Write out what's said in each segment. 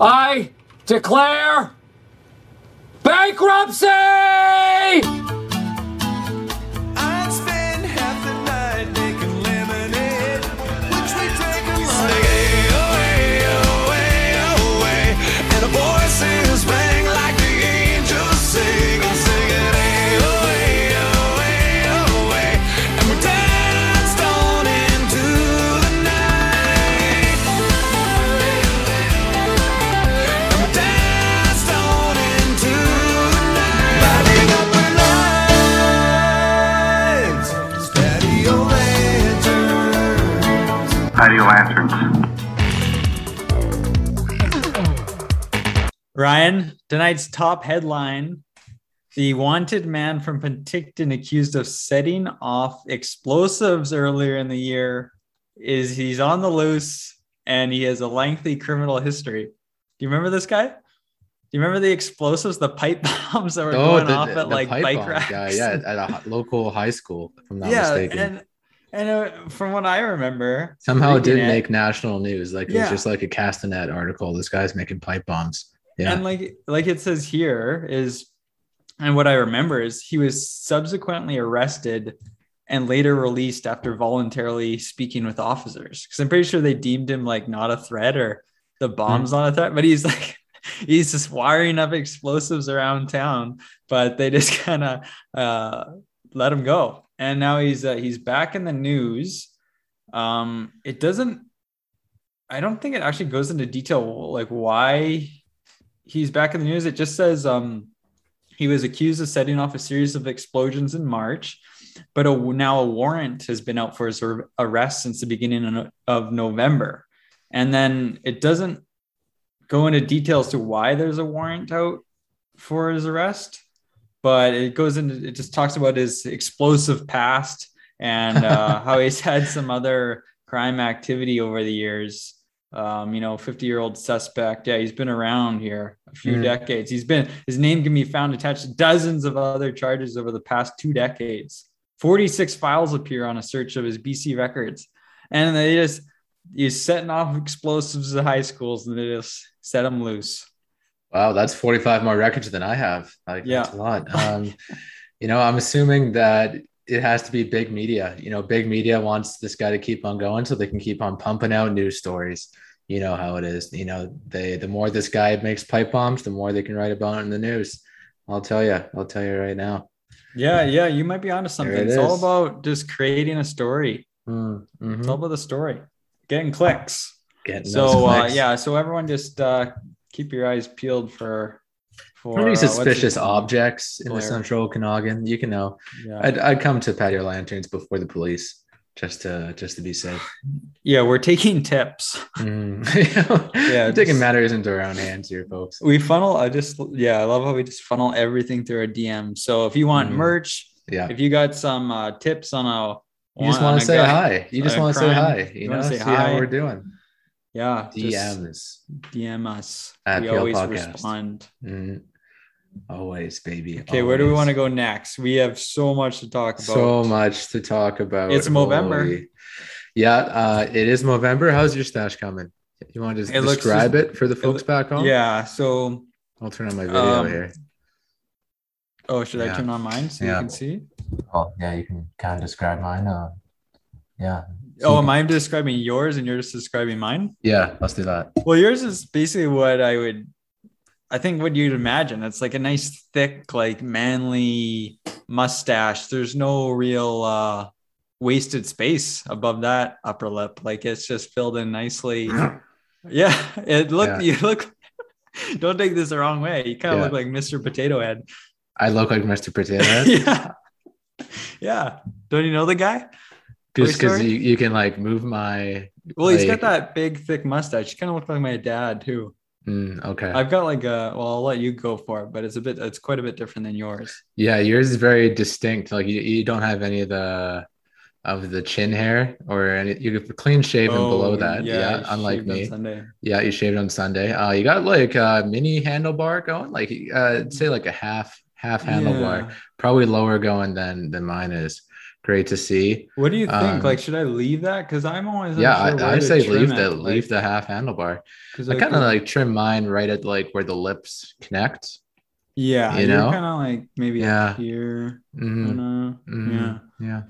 I declare bankruptcy! Lanterns. Lanterns. Ryan, tonight's top headline The wanted man from Penticton accused of setting off explosives earlier in the year is he's on the loose and he has a lengthy criminal history. Do you remember this guy? Do you remember the explosives, the pipe bombs that were oh, going off at like pipe bike bomb racks? guy, yeah, at a local high school, if I'm not yeah, mistaken. and and uh, from what I remember, Somehow it didn't make national news. Like it Yeah. was just like a Castanet article. This guy's making pipe bombs. Yeah. And like like it says here is and what I remember is he was subsequently arrested and later released after voluntarily speaking with officers. Because I'm pretty sure they deemed him like not a threat or the bomb's not a threat, but he's like he's just wiring up explosives around town, but they just kind of uh, let him go. And now he's uh, he's back in the news. Um, it doesn't. I don't think it actually goes into detail like why he's back in the news. It just says um, he was accused of setting off a series of explosions in March, but a, now a warrant has been out for his arrest since the beginning of- November. And then it doesn't go into details to why there's a warrant out for his arrest, but it goes into it just talks about his explosive past and uh, how he's had some other crime activity over the years. Um, you know, 50 year old suspect. Yeah, he's been around here a few Mm. decades. He's been, his name can be found attached to dozens of other charges over the past two decades. 46 files appear on a search of his BC records. And they just, he's setting off explosives at high schools and they just set him loose. Wow, that's 45 more records than I have. Like Yeah. that's a lot. Um, you know, I'm assuming that it has to be big media. You know, big media wants this guy to keep on going so they can keep on pumping out news stories. You know how it is. You know, they the more this guy makes pipe bombs, the more they can write about it in the news. I'll tell you. I'll tell you right now. Yeah, yeah, you might be onto something. it It's all about just creating a story. Mm, mhm. It's all about the story, getting clicks. Getting those So uh, yeah, so everyone just uh, keep your eyes peeled for for Any uh, suspicious name? objects in the central Okanagan, you can know. Yeah. I'd, I'd come to patio lanterns before the police just to just to be safe. yeah, we're taking tips. Mm. Yeah, yeah, taking matters into our own hands here, folks. We funnel. I just yeah, I love how we just funnel everything through our DM. So if you want Mm. merch, Yeah, if you got some uh, tips on a you just want to say guy- hi. You just want to say hi. You, you know, say see hi. how we're doing. Yeah, just DMs. DM us. At we PL always Podcast. respond. Mm. Always, baby. Okay, where do we want to go next? We have so much to talk about. So much to talk about. It's Movember. Holy- Yeah, uh, it is Movember. How's your stash coming? You want to just It describe just- it for the folks back home? Yeah. So, I'll turn on my video Um, here. oh, should I turn on mine so Yeah. you can see? Oh, yeah, you can kind of describe mine. Uh, yeah. Oh, am I describing yours and you're just describing mine? Yeah, let's do that. Well, yours is basically what I would, I think, what you'd imagine. It's like a nice, thick, like manly mustache. There's no real uh, wasted space above that upper lip. Like it's just filled in nicely. Yeah, it look. Yeah. You look. Don't take this the wrong way. You kind of Yeah. look like Mr. Potato Head. I look like Mr. Potato Head. yeah, yeah. Don't you know the guy? Just because you, you can like move my Well, he's got that big, thick mustache. You kind of look like my dad too. Mm, okay I've got like a. Well, I'll let you go for it, but it's a bit. It's quite a bit different than yours. yeah yours is very distinct like you, you don't have any of the of the chin hair or any you clean shaven below Oh, that yeah, I unlike me yeah you shaved on sunday uh you got like a mini handlebar going like uh say like a half half handlebar Yeah. probably lower going than than mine is great to see. What do you think? Um, like, should I leave that? Because I'm always Yeah, where I, I say leave the like- leave the half handlebar. 'cause I kind of like trim mine right at like where the lips connect. yeah, you know? kind of like maybe Yeah. here. Mhm, kinda. mhm, Yeah,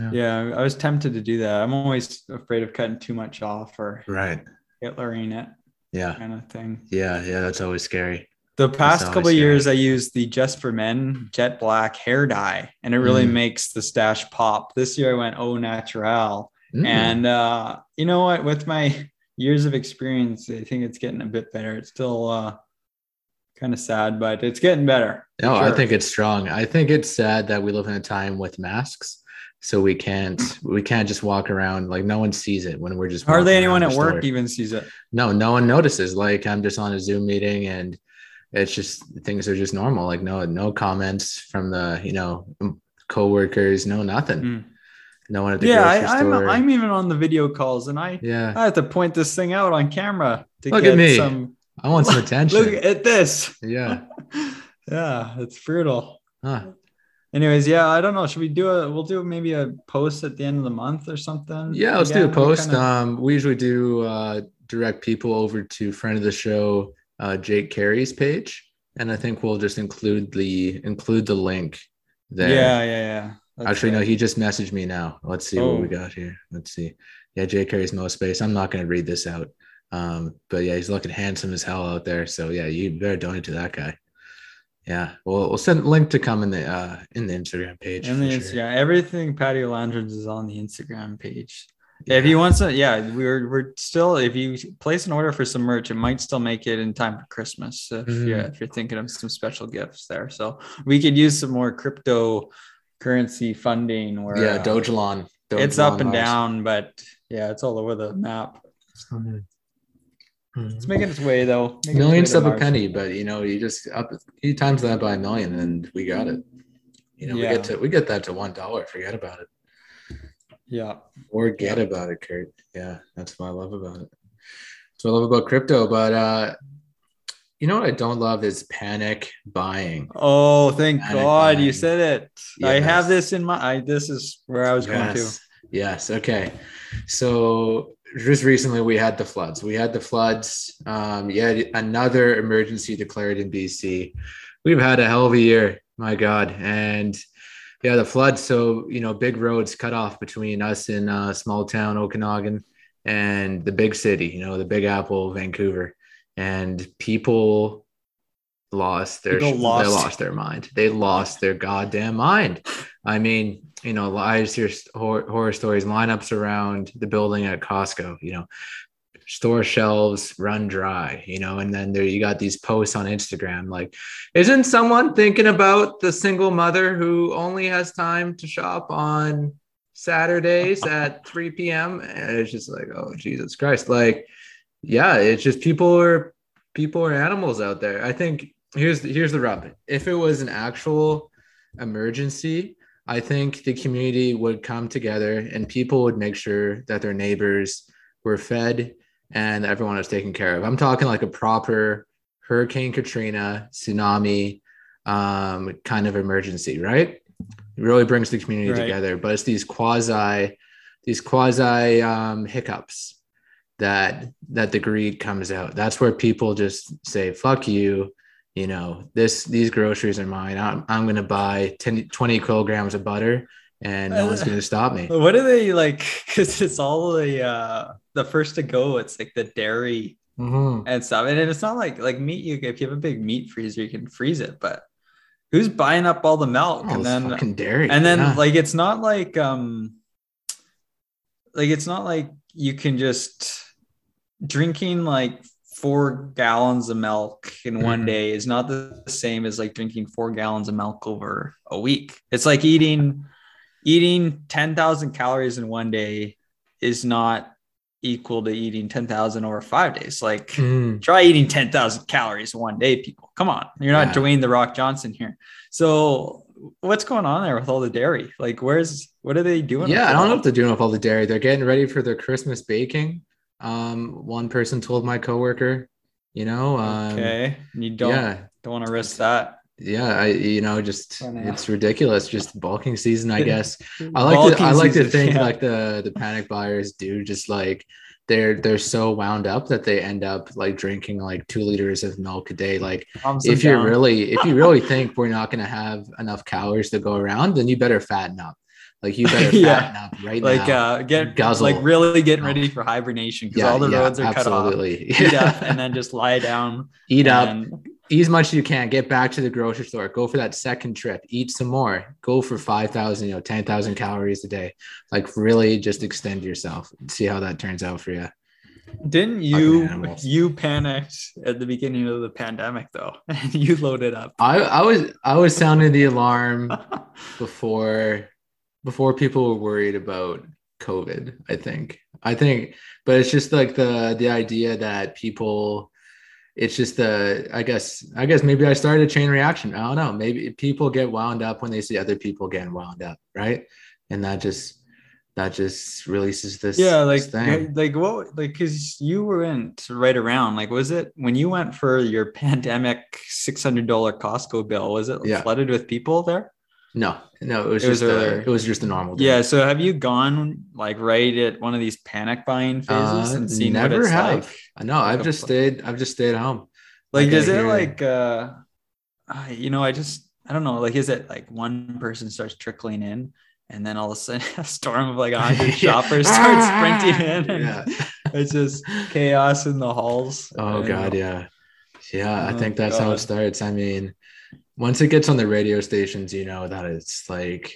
yeah, yeah. I was tempted to do that. I'm always afraid of cutting too much off or right. Hitlering it, Yeah, kind of thing. yeah, yeah. That's always scary. The past couple years, I used the Just for Men Jet Black hair dye, and it really Mm. makes the stash pop. This year, I went Au Natural, Mm. and uh, you know what? With my years of experience, I think it's getting a bit better. It's still uh, kind of sad, but it's getting better. No, I think it's strong. I think it's sad that we live in a time with masks, so we can't we can't just walk around like no one sees it when we're just hardly anyone at work even sees it. No, no one notices. Like I'm just on a Zoom meeting and it's just things are just normal. Like no no comments from the you know coworkers, no nothing. Mm. No one at the Yeah, I, I'm store. I'm even on the video calls, and I yeah, I have to point this thing out on camera to Look get at me. some. I want some attention. Look at this. yeah. yeah, it's brutal. Huh. Anyways, yeah, I don't know. Should we do a? We'll do maybe a post at the end of the month or something. Yeah, let's do a Again, post. kinda- Um, we usually do uh, direct people over to friend of the show, uh, Jake Carey's page, and I think we'll just include the include the link there. yeah, yeah, yeah. That's Actually, no, he just messaged me now. Let's see what we Oh. got here. Let's see. Yeah, Jake Carey's no space. I'm not going to read this out. Um, but yeah, he's looking handsome as hell out there. So yeah, you better donate to that guy. Yeah, we'll we'll send a link to come in the uh in the Instagram page. And the Instagram, sure. everything Patio Lanterns is on the Instagram page. If you want some, yeah, we're we're still. If you place an order for some merch, it might still make it in time for Christmas. If you're Mhm. if you're thinking of some special gifts there, so we could use some more cryptocurrency funding. Where yeah, uh, Dogelon. it's up and down, but yeah, it's all over the map. Mhm. It's making its way though. Making its Millions of a penny, but you know, you just up you times that by a million and we got it. You know, Yeah. we get to we get that to one dollar. Forget about it. Yeah. Forget about it, Kurt. Yeah, that's what I love about it. That's what I love about crypto. But uh you know what I don't love is panic buying. Oh, thank Panic God you said it. I have this in my. I this is where I was going to. Yes. Yes. Okay. So just recently we had the floods. We had the floods. Um, yet another emergency declared in BC. We've had a hell of a year, my God. And yeah, the floods. So you know, big roads cut off between us in uh, small town Okanagan and the big city. You know, the Big Apple, Vancouver, and people lost their People they lost. lost their mind. They lost their goddamn mind. I mean, you know, I just hear horror, horror stories, lineups around the building at Costco, you know, store shelves run dry, you know, and then there you got these posts on Instagram like, isn't someone thinking about the single mother who only has time to shop on Saturdays at 3 p.m. And it's just like, oh Jesus Christ. Like, yeah, it's just people are people are animals out there. I think here's the, here's the rub. If it was an actual emergency, I think the community would come together and people would make sure that their neighbors were fed and everyone was taken care of. I'm talking like a proper Hurricane Katrina, tsunami um, kind of emergency, right? It really brings the community Right. together, but it's these quasi, these quasi um, hiccups that that the greed comes out. That's where people just say, "Fuck you." You know, this these groceries are mine. I'm, I'm going to buy 10, 20 kilograms of butter and no one's going to stop me. What are they like? Because it's all the uh the first to go. It's like the dairy Mhm. and stuff, and it's not like like meat. You if you have a big meat freezer, you can freeze it. But who's buying up all the milk Oh, and then dairy. and then yeah. like it's not like um like it's not like you can just drinking like four gallons of milk in one Mhm. day is not the same as like drinking four gallons of milk over a week it's like eating eating 10,000 calories in one day is not equal to eating 10,000 over five days like Mhm. try eating 10,000 calories in one day, people. Come on. You're not Yeah. Dwayne the Rock Johnson here. So what's going on there with all the dairy? Like, where's what are they doing? yeah, I don't know what they're doing with all the dairy. They're getting ready for their Christmas baking. Um, one person told my coworker, you know, um, Okay. You don't yeah, don't want to risk that. Yeah, I you know just it's ridiculous. Just bulking season, I guess. I like to I like to think yeah. like the the panic buyers do just like they're they're so wound up that they end up like drinking like two liters of milk a day. Like them if you're down. really if you really think we're not gonna have enough calories to go around, then you better fatten up. Like you better Yeah. fatten up right like now. uh get Guzzle. like really getting ready for hibernation because all the yeah, roads are cut off absolutely. eat up and then just lie down eat up, eat as much as you can. Get back to the grocery store. Go for that second trip. Eat some more. Go for five thousand, you know, ten thousand calories a day. Like really, just extend yourself. See how that turns out for you. didn't you you panicked at the beginning of the pandemic though and you loaded up I I was I was sounding the alarm before before people were worried about COVID. I think. I think, but it's just like the the idea that people. It's just the I guess I guess maybe I started a chain reaction. I don't know. Maybe people get wound up when they see other people getting wound up, right? And that just that just releases this. yeah like this thing. like what like because you went right around like was it when you went for your pandemic $600 costco bill was it Yeah. flooded with people there No, no, it was It was just a, it was just a normal. day. yeah so have you gone like right at one of these panic buying phases Uh, and seen never what it's have. like I know. I've just stayed. I've just stayed home. like Like, is it like uh uh, you know i just i don't know like is it like one person starts trickling in and then all of a sudden a storm of like a hundred Yeah. shoppers starts sprinting in Yeah. it's just chaos in the halls Oh god, yeah. Yeah, I Oh, think that's how it starts. I mean, once it gets on the radio stations, you know that it's like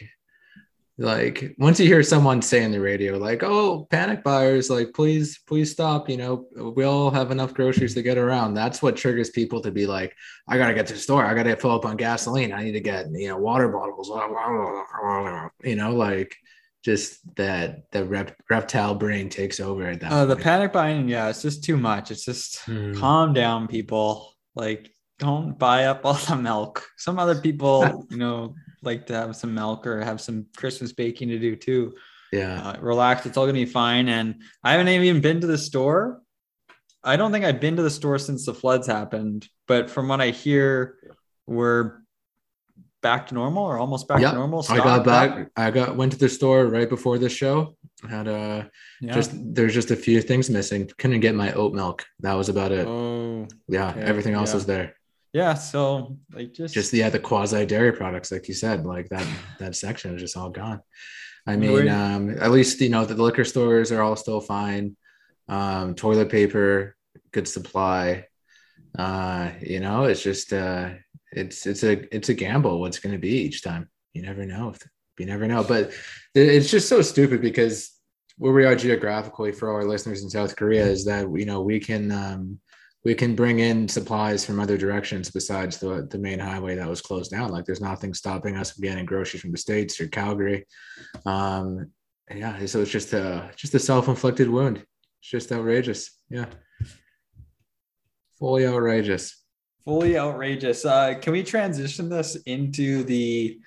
like once you hear someone say in the radio like oh panic buyers like please please stop you know we all have enough groceries to get around that's what triggers people to be like i gotta get to the store i gotta fill up on gasoline i need to get you know water bottles you know like just that the rep, reptile brain takes over at that Uh, the panic buying, yeah, it's just too much. It's just Hmm. calm down, people. Like, don't buy up all the milk. Some other people, you know, like to have some milk or have some Christmas baking to do too. yeah Uh, relax, it's all gonna be fine. And I haven't even been to the store. I don't think I've been to the store since the floods happened. But from what I hear, we're back to normal or almost back Yeah, to normal. I got Stock back. I got went to the store right before the show. Had a Yeah. just there's just a few things missing. Couldn't get my oat milk. That was about it. oh yeah, okay, everything else yeah. was there. Yeah. So like just Just yeah, the quasi dairy products, like you said, like that that section is just all gone. I mean, um, at least you know the liquor stores are all still fine. Um, toilet paper, good supply. Uh, you know, it's just uh, it's it's a it's a gamble. What's going to be each time? You never know. You never know. But it's just so stupid because where we are geographically for our listeners in South Korea is that you know we can um, we can bring in supplies from other directions besides the the main highway that was closed down. Like there's nothing stopping us from getting groceries from the states or Calgary. Um, yeah, so it's just a just a self inflicted wound. It's just outrageous. Yeah, fully outrageous. fully outrageous. Uh, can we transition this into the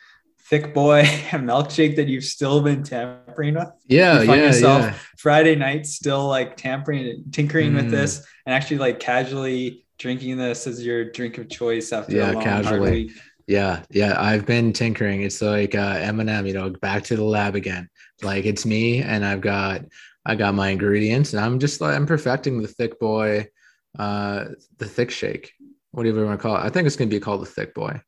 thick boy milkshake that you've still been tampering with? Yeah, You find yeah, yourself yeah. Friday nights still like tampering, tinkering with Mm. this, and actually like casually drinking this as your drink of choice after Yeah, a long hard casually. week. Yeah, yeah, I've been tinkering. It's like uh, Eminem, you know, back to the lab again. Like it's me, and I've got I got my ingredients, and I'm just like I'm perfecting the thick boy, uh, the thick shake, whatever you want to call it. I think it's gonna be called the thick boy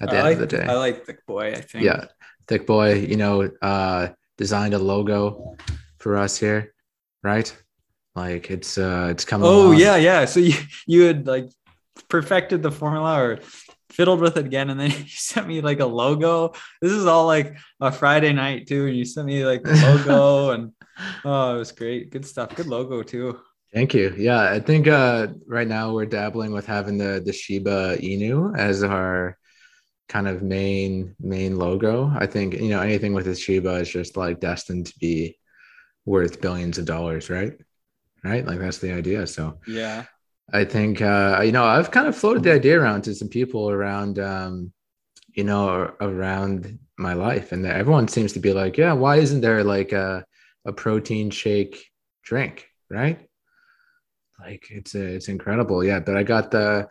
at the I end like of the day. I like thick boy. I think. yeah, thick boy. You know, uh, designed a logo for us here, right? Like it's uh, it's coming. Oh along. yeah, yeah. So you you had like perfected the formula or fiddled with it again, and then you sent me like a logo. This is all like a Friday night too, and you sent me like the logo, and oh, it was great. Good stuff. Good logo too. Thank you. Yeah, I think uh, right now we're dabbling with having the the Shiba Inu as our kind of main main logo. I think you know anything with the Shiba is just like destined to be worth billions of dollars, right? Right, like that's the idea. So Yeah. I think uh, you know I've kind of floated the idea around to some people around, um, you know, around my life, and everyone seems to be like, yeah, why isn't there like a a protein shake drink, right? Like it's uh, it's incredible, yeah. But I got the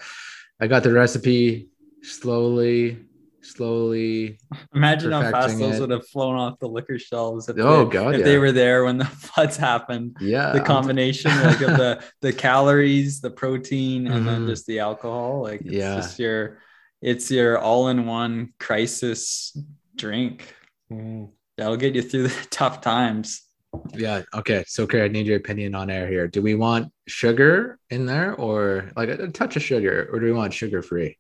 I got the recipe slowly, slowly. Imagine how fast those it. would have flown off the liquor shelves if, Oh, they, God, if they were there when the floods happened. Yeah. the combination like of the the calories, the protein, and then Mhm. just the alcohol. Like it's Yeah. just your it's your all-in-one crisis drink. That'll get you through the tough times. Yeah. Okay. So, okay, I need your opinion on air here. Do we want sugar in there, or like a touch of sugar, or do we want sugar free?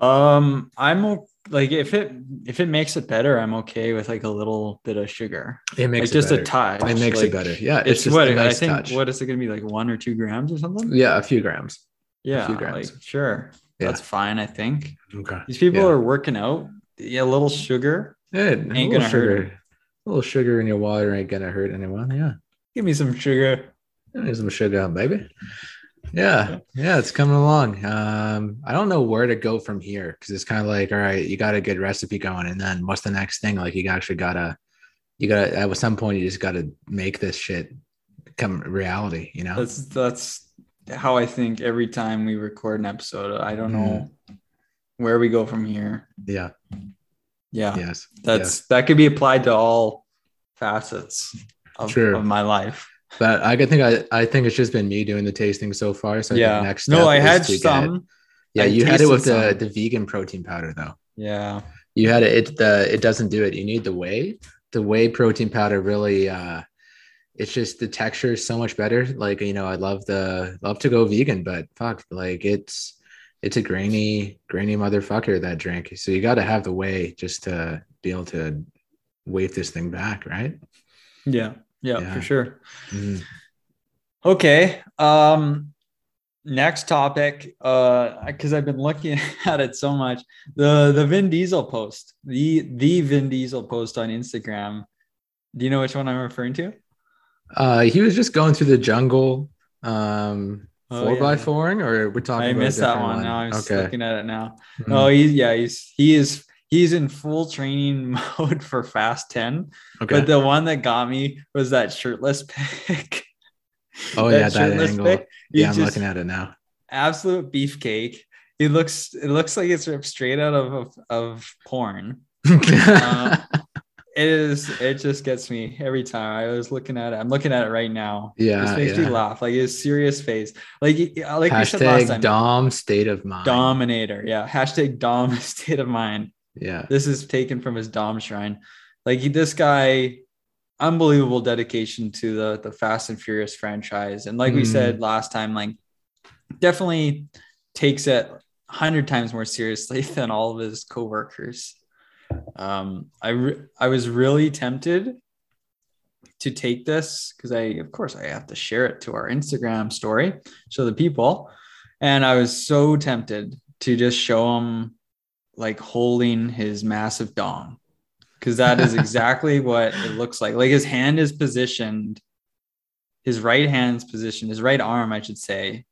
Um, I'm like if it if it makes it better, I'm okay with like a little bit of sugar, It makes like just it a touch. It makes like, it better. Yeah. It's, It's, just what a I nice think. touch. What is it gonna be like one or two grams or something? Yeah, a few grams. Yeah, few grams. like sure, Yeah. that's fine. I think Okay. these people Yeah. are working out. Yeah, a little sugar. Yeah, a Ain't little gonna hurt sugar. it. A little sugar in your water ain't gonna hurt anyone. Yeah. Give me some sugar. There's some sugar, baby. Yeah, yeah, it's coming along. Um, I don't know where to go from here because it's kind of like, all right, you got a good recipe going, and then what's the next thing? Like, you actually gotta, you gotta at some point, you just gotta make this shit come reality. You know? That's that's how I think every time we record an episode. I don't know Mm. where we go from here. yeah. Yeah, Yes. that's that could be applied to all facets of, of my life. But I think I, I think it's just been me doing the tasting so far. So I yeah. next no, I had to get- some. yeah, I you had it with the the vegan protein powder though. Yeah. you had it, it the it doesn't do it you need the whey the whey protein powder really uh it's just the texture is so much better like you know i love the love to go vegan but fuck like it's it's a grainy grainy motherfucker that drink so you got to have the whey just to be able to wave this thing back right Yeah. Yeah, Yeah. for sure. Mhm. Okay. Um next topic uh because I've been looking at it so much. The the Vin Diesel post. The the Vin Diesel post on Instagram. Do you know which one I'm referring to? uh he was just going through the jungle um Oh, four by fouring or we're talking I missed that different one. Now I'm just okay looking at it now. Mhm. Oh, he's yeah, he's he is he's in full training mode for Fast 10. okay But the one that got me was that shirtless pic. oh yeah that angle He's yeah i'm looking at it now absolute beefcake. He looks it looks like it's ripped straight out of of, of porn. Uh, It is it just gets me every time. I was looking at it. I'm looking at it right now. yeah This makes yeah. me laugh. Like his serious face. Like like we said last Hashtag time. Dom state of mind. Dominator. Yeah. Hashtag Dom state of mind. Yeah. This is taken from his Dom shrine. Like he, this guy, unbelievable dedication to the the Fast and Furious franchise. And like we Mm. said last time, like definitely takes it hundred times more seriously than all of his coworkers. Um, I re- I was really tempted to take this because I, of course, I have to share it to our Instagram story, so the people, and I was so tempted to just show him like holding his massive dong because that is exactly what it looks like. Like his hand is positioned, his right hand's positioned, his right arm, I should say,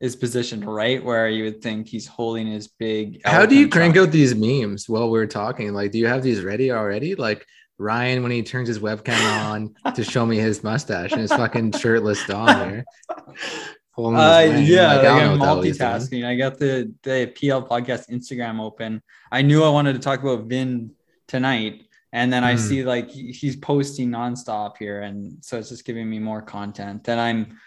is positioned right where you would think he's holding his big. How do you crank out these memes while we're talking? Like, do you have these ready already? Like Ryan when he turns his webcam on to show me his mustache and his fucking shirtless dong here. Uh, yeah, Like, I don't I'm know what the hell he's doing. multitasking. I got the the PL podcast Instagram open. I knew I wanted to talk about Vin tonight, and then I Hmm. see like he's posting nonstop here, and so it's just giving me more content. Then I'm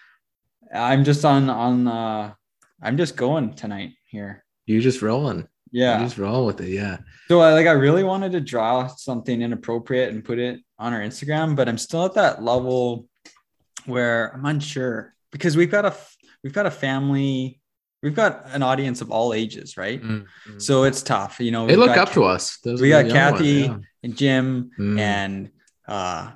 I'm just on on uh I'm just going tonight here. You just rolling. Yeah. You just roll with it. Yeah. So I like I really wanted to draw something inappropriate and put it on our Instagram, but I'm still at that level where I'm unsure because we've got a we've got a family, we've got an audience of all ages, right? So it's tough, you know. They look up to us. Those we got young ones, Kathy yeah. and Jim Mm. and uh,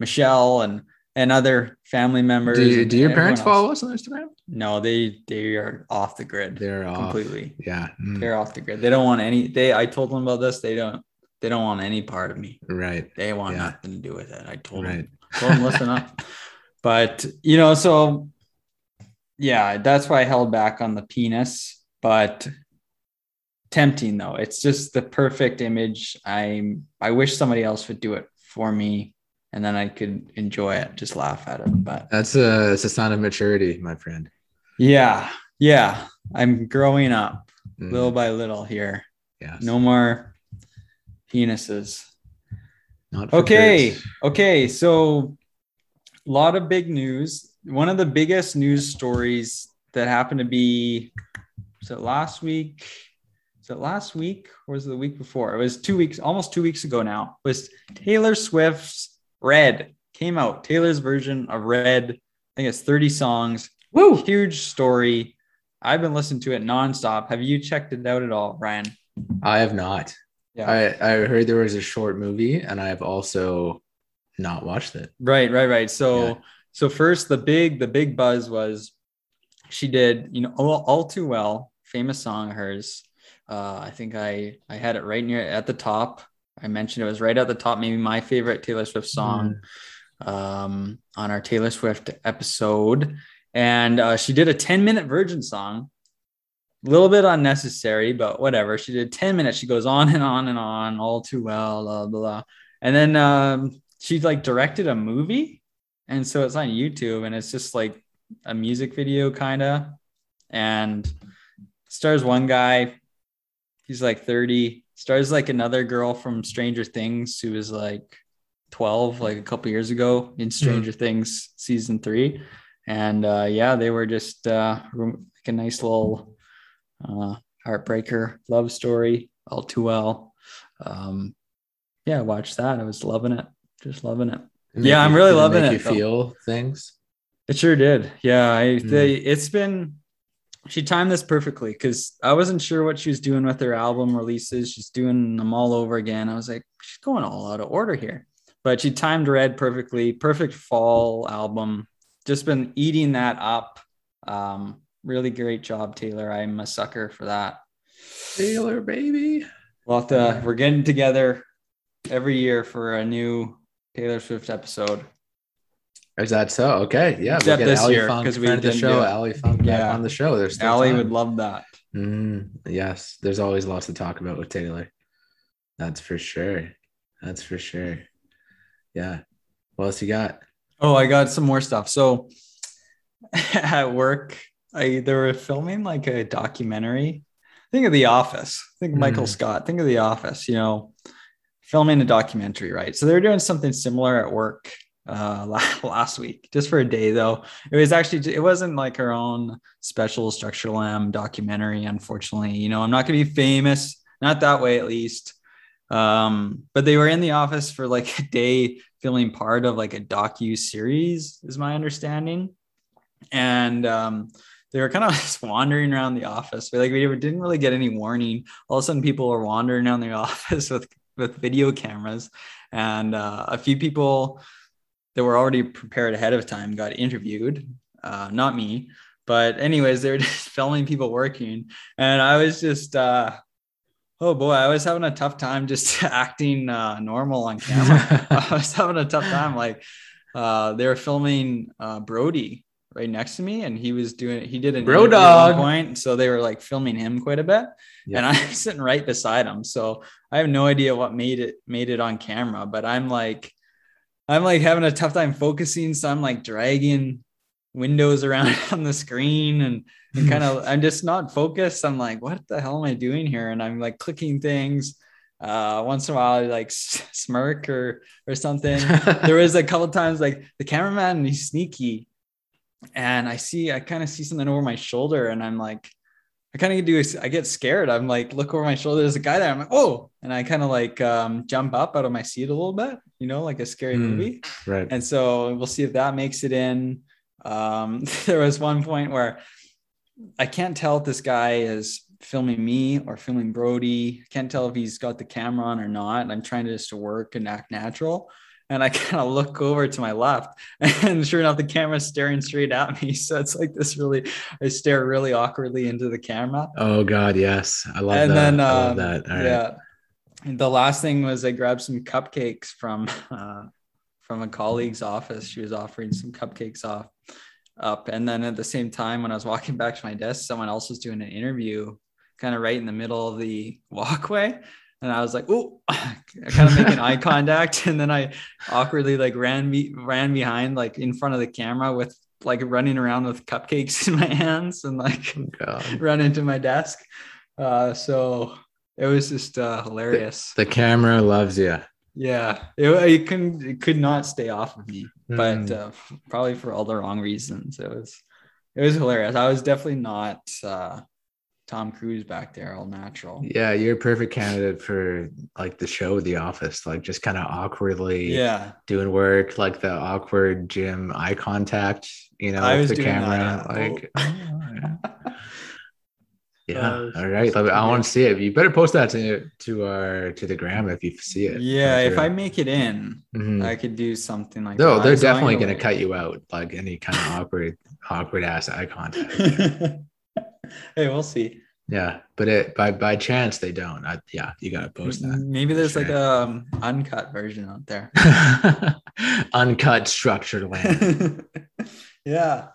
Michelle and and other family members. Do, you- do your parents follow us on Instagram? No, they they are off the grid They're off. completely. Yeah. Mm. They're off the grid. They don't want any. They. I told them about this. They don't. They don't want any part of me. Right. They want Yeah. nothing to do with it. I told Right. them. Told them listen up. But you know, so yeah, that's why I held back on the penis. But tempting though. It's just the perfect image. I'm. I wish somebody else would do it for me, and then I could enjoy it, just laugh at it. But That's a, it's a sign of maturity, my friend. yeah, yeah, I'm growing up. Mm, little by little here. yes. No more penises. Not Okay. birds. Okay. So, a lot of big news. One of the biggest news stories that happened to be, was it last week? Was it last week or was it the week before? It was two weeks, almost two weeks ago now. Was Taylor Swift's Red came out. Taylor's version of Red. I think it's 30 songs. Woo! Huge story. I've been listening to it nonstop. Have you checked it out at all, Ryan? I have not. Yeah. I, I heard there was a short movie and I've also not watched it. Right, right, right. So Yeah. So first the big the big buzz was she did, you know, all, all too well, famous song of hers. Uh, I think I I had it right near at the top. I mentioned it was right at the top, maybe my favorite Taylor Swift song um, on our Taylor Swift episode. And uh, she did a 10 minute virgin song, a little bit unnecessary, but whatever. She did 10 minutes. She goes on and on and on, all too well, blah, blah, blah. And then um, she like directed a movie. And so it's on YouTube and it's just like a music video kind of. And stars one guy, he's like 30, stars like another girl from Stranger Things who was like 12 like a couple years ago in stranger things season three. And uh yeah they were just uh like a nice little uh heartbreaker love story all too well. Um yeah watch that. I was loving it. Just loving it Yeah, I'm really loving it, You feel things. it sure did. Yeah i Mm. they it's been she timed this perfectly because i wasn't sure what she was doing with her album releases. She's doing them all over again. I was like she's going all out of order here. But she timed red perfectly. Perfect fall album. Just been eating that up. Um really great job taylor. I'm a sucker for that. Taylor, baby. we'll have to we're getting together every year for a new taylor swift episode Is that so? Okay. Yeah. Except get this Ali year, Funk, 'cause we friend the show. Ali Funk Yeah. on the show. There's Allie time. would love that Mm, yes, there's always lots to talk about with Taylor. That's for sure. That's for sure. Yeah. What else you got? Oh, I got some more stuff. So at work, I they were filming like a documentary. Think of The Office. Think of Michael Hmm. Scott. Think of The Office. You know, filming a documentary, right? So they were doing something similar at work uh, last week, just for a day though. It was actually it wasn't like her own special Structurlam documentary. Unfortunately, you know, I'm not gonna be famous, not that way at least. Um, but they were in the office for like a day filming part of like a docu series, is my understanding. And um, they were kind of just wandering around the office. But like we didn't really get any warning. All of a sudden, people were wandering around the office with with video cameras, and uh, a few people that were already prepared ahead of time got interviewed. Uh, not me, but anyways, they were just filming people working, and I was just. Uh, Oh boy, I was having a tough time just acting uh, normal on camera. I was having a tough time. Like uh, they were filming uh, Brody right next to me, and he was doing he did an Bro interview at one dog. point, so they were like filming him quite a bit, Yeah. and I'm sitting right beside him. So I have no idea what made it made it on camera, but I'm like I'm like having a tough time focusing, so I'm like dragging windows around on the screen and and kind of I'm just not focused. I'm like, what the hell am I doing here? And I'm like clicking things. Uh, once in a while, I like smirk or or something. there was a couple times like the cameraman he's sneaky, and I see I kind of see something over my shoulder, and I'm like, I kind of do I get scared. I'm like, look over my shoulder. There's a guy there. I'm like, oh, and I kind of like um, jump up out of my seat a little bit, you know, like a scary Hmm. movie. right. And so we'll see if that makes it in. Um, there was one point where I can't tell if this guy is filming me or filming Brody. Can't tell if he's got the camera on or not. I'm trying to just to work and act natural. And I kind of look over to my left, and sure enough, the camera's staring straight at me. So it's like this really, I stare really awkwardly into the camera Oh God, yes. I love and that. then I love um, that. All right. yeah and the last thing was i grabbed some cupcakes from uh, from a colleague's office she was offering some cupcakes off up and then at the same time when i was walking back to my desk someone else was doing an interview kind of right in the middle of the walkway and i was like oh I kind of make an eye contact and then i awkwardly like ran me ran behind like in front of the camera with like running around with cupcakes in my hands and like Oh, run into my desk. Uh, so it was just uh, hilarious. The camera loves you. Yeah, it, it couldn't it could not stay off of me, but Mm. uh, probably for all the wrong reasons. It was it was hilarious. I was definitely not uh, Tom Cruise back there, all natural. Yeah, you're a perfect candidate for like the show The Office, like just kind of awkwardly Yeah, doing work, like the awkward Jim eye contact, you know, I with the camera. that, yeah. Like, yeah. Yeah, Uh, all right. Love. I want to see it. You better post that to to our to the gram if you see it. yeah. If I make it in, Mhm. I could do something like no, that. No, they're definitely gonna cut you out, like any kind of awkward, awkward ass eye contact. hey, we'll see. Yeah, but it by by chance they don't. I, yeah, you gotta post that. Maybe there's like a um, uncut version out there. Uncut Structurlam. yeah.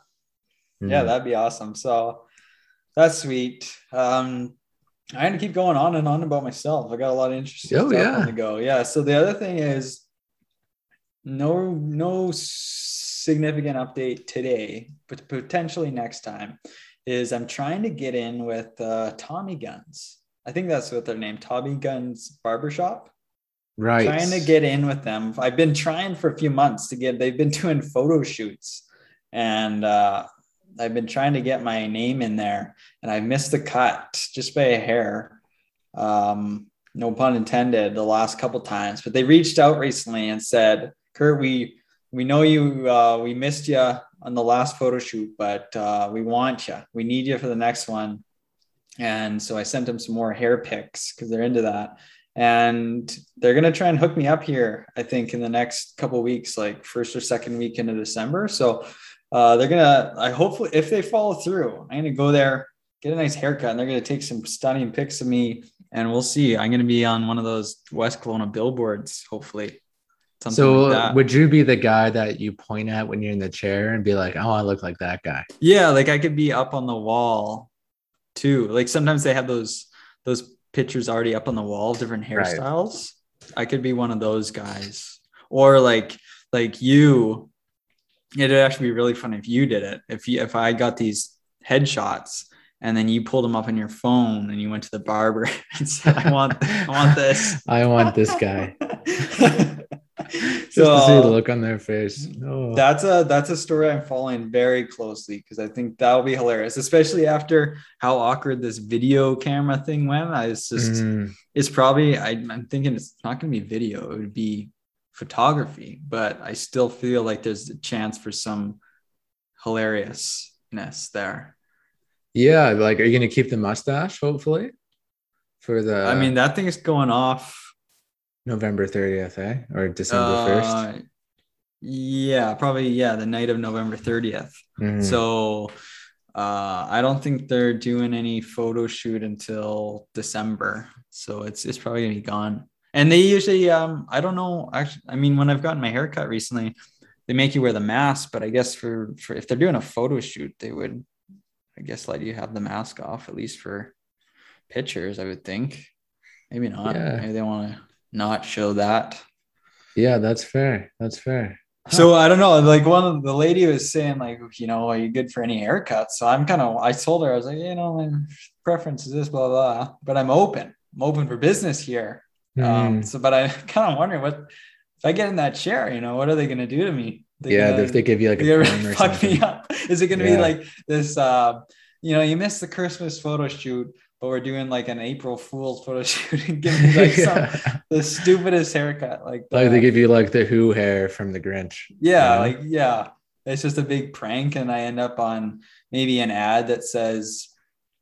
Yeah, Mm. that'd be awesome. So that's sweet. Um, I had to keep going on and on about myself. I got a lot of interesting Oh, stuff yeah. on the go. Yeah. So the other thing is no no significant update today, but potentially next time is I'm trying to get in with uh, Tommy Guns. I think that's what their name, Tommy Guns Barbershop right. trying to get in with them. I've been trying for a few months to get. They've been doing photo shoots, and uh, I've been trying to get my name in there, and I missed the cut just by a hair. Um, no pun intended. The last couple times, but they reached out recently and said, "Kurt, we we know you. Uh, we missed you on the last photo shoot, but uh, we want you. We need you for the next one." And so I sent them some more hair pics because they're into that and they're gonna try and hook me up here. I think in the next couple weeks, like first or second week into December. So uh, they're gonna. I hopefully, if they follow through, I'm gonna go there, get a nice haircut, and they're gonna take some stunning pics of me, and we'll see. I'm gonna be on one of those West Kelowna billboards, hopefully. Something So like uh, would you be the guy that you point at when you're in the chair and be like, "Oh, I look like that guy"? Yeah, like I could be up on the wall too. Like sometimes they have those those pictures already up on the wall, different Right. hairstyles. I could be one of those guys. Or like like you, it'd actually be really funny if you did it. If you if I got these headshots and then you pulled them up on your phone and you went to the barber and said, I want I want this. I want this guy. Just so to see the look on their face. Oh. that's a that's a story I'm following very closely because I think that'll be hilarious, especially after how awkward this video camera thing went. I was just Mm, it's probably I, I'm thinking it's not going to be video; it would be photography. But I still feel like there's a chance for some hilariousness there. yeah, like, are you gonna keep the mustache? Hopefully, for the. I mean, that thing is going off. November 30th, eh? Or December 1st. Uh, yeah, probably yeah, the night of November 30th. Mhm. So uh, I don't think they're doing any photo shoot until December. So it's it's probably gonna be gone. And they usually um I don't know actually I mean when I've gotten my hair cut recently, they make you wear the mask, but I guess for, for if they're doing a photo shoot, they would I guess let you have the mask off at least for pictures, I would think. Maybe not. Yeah. Maybe they want to not show that. yeah, that's fair. That's fair. So I don't know. Like one of the lady was saying, like, you know, are you good for any haircuts? So I'm kind of. I told her I was like, you know, my preference is this, blah blah. But I'm open. I'm open for business here. Um, Mm. so, but I kind of wondering what if I get in that chair. You know, what are they going to do to me? They yeah, gonna- if they give you like a they gonna fuck me up. Is it going to Yeah. be like this? Uh, you know, you missed the Christmas photo shoot, but we're doing like an April Fool's photo shoot and give me like some the stupidest haircut, like like they give you like the Who hair from the Grinch. yeah, Yeah. like yeah. It's just a big prank, and I end up on maybe an ad that says,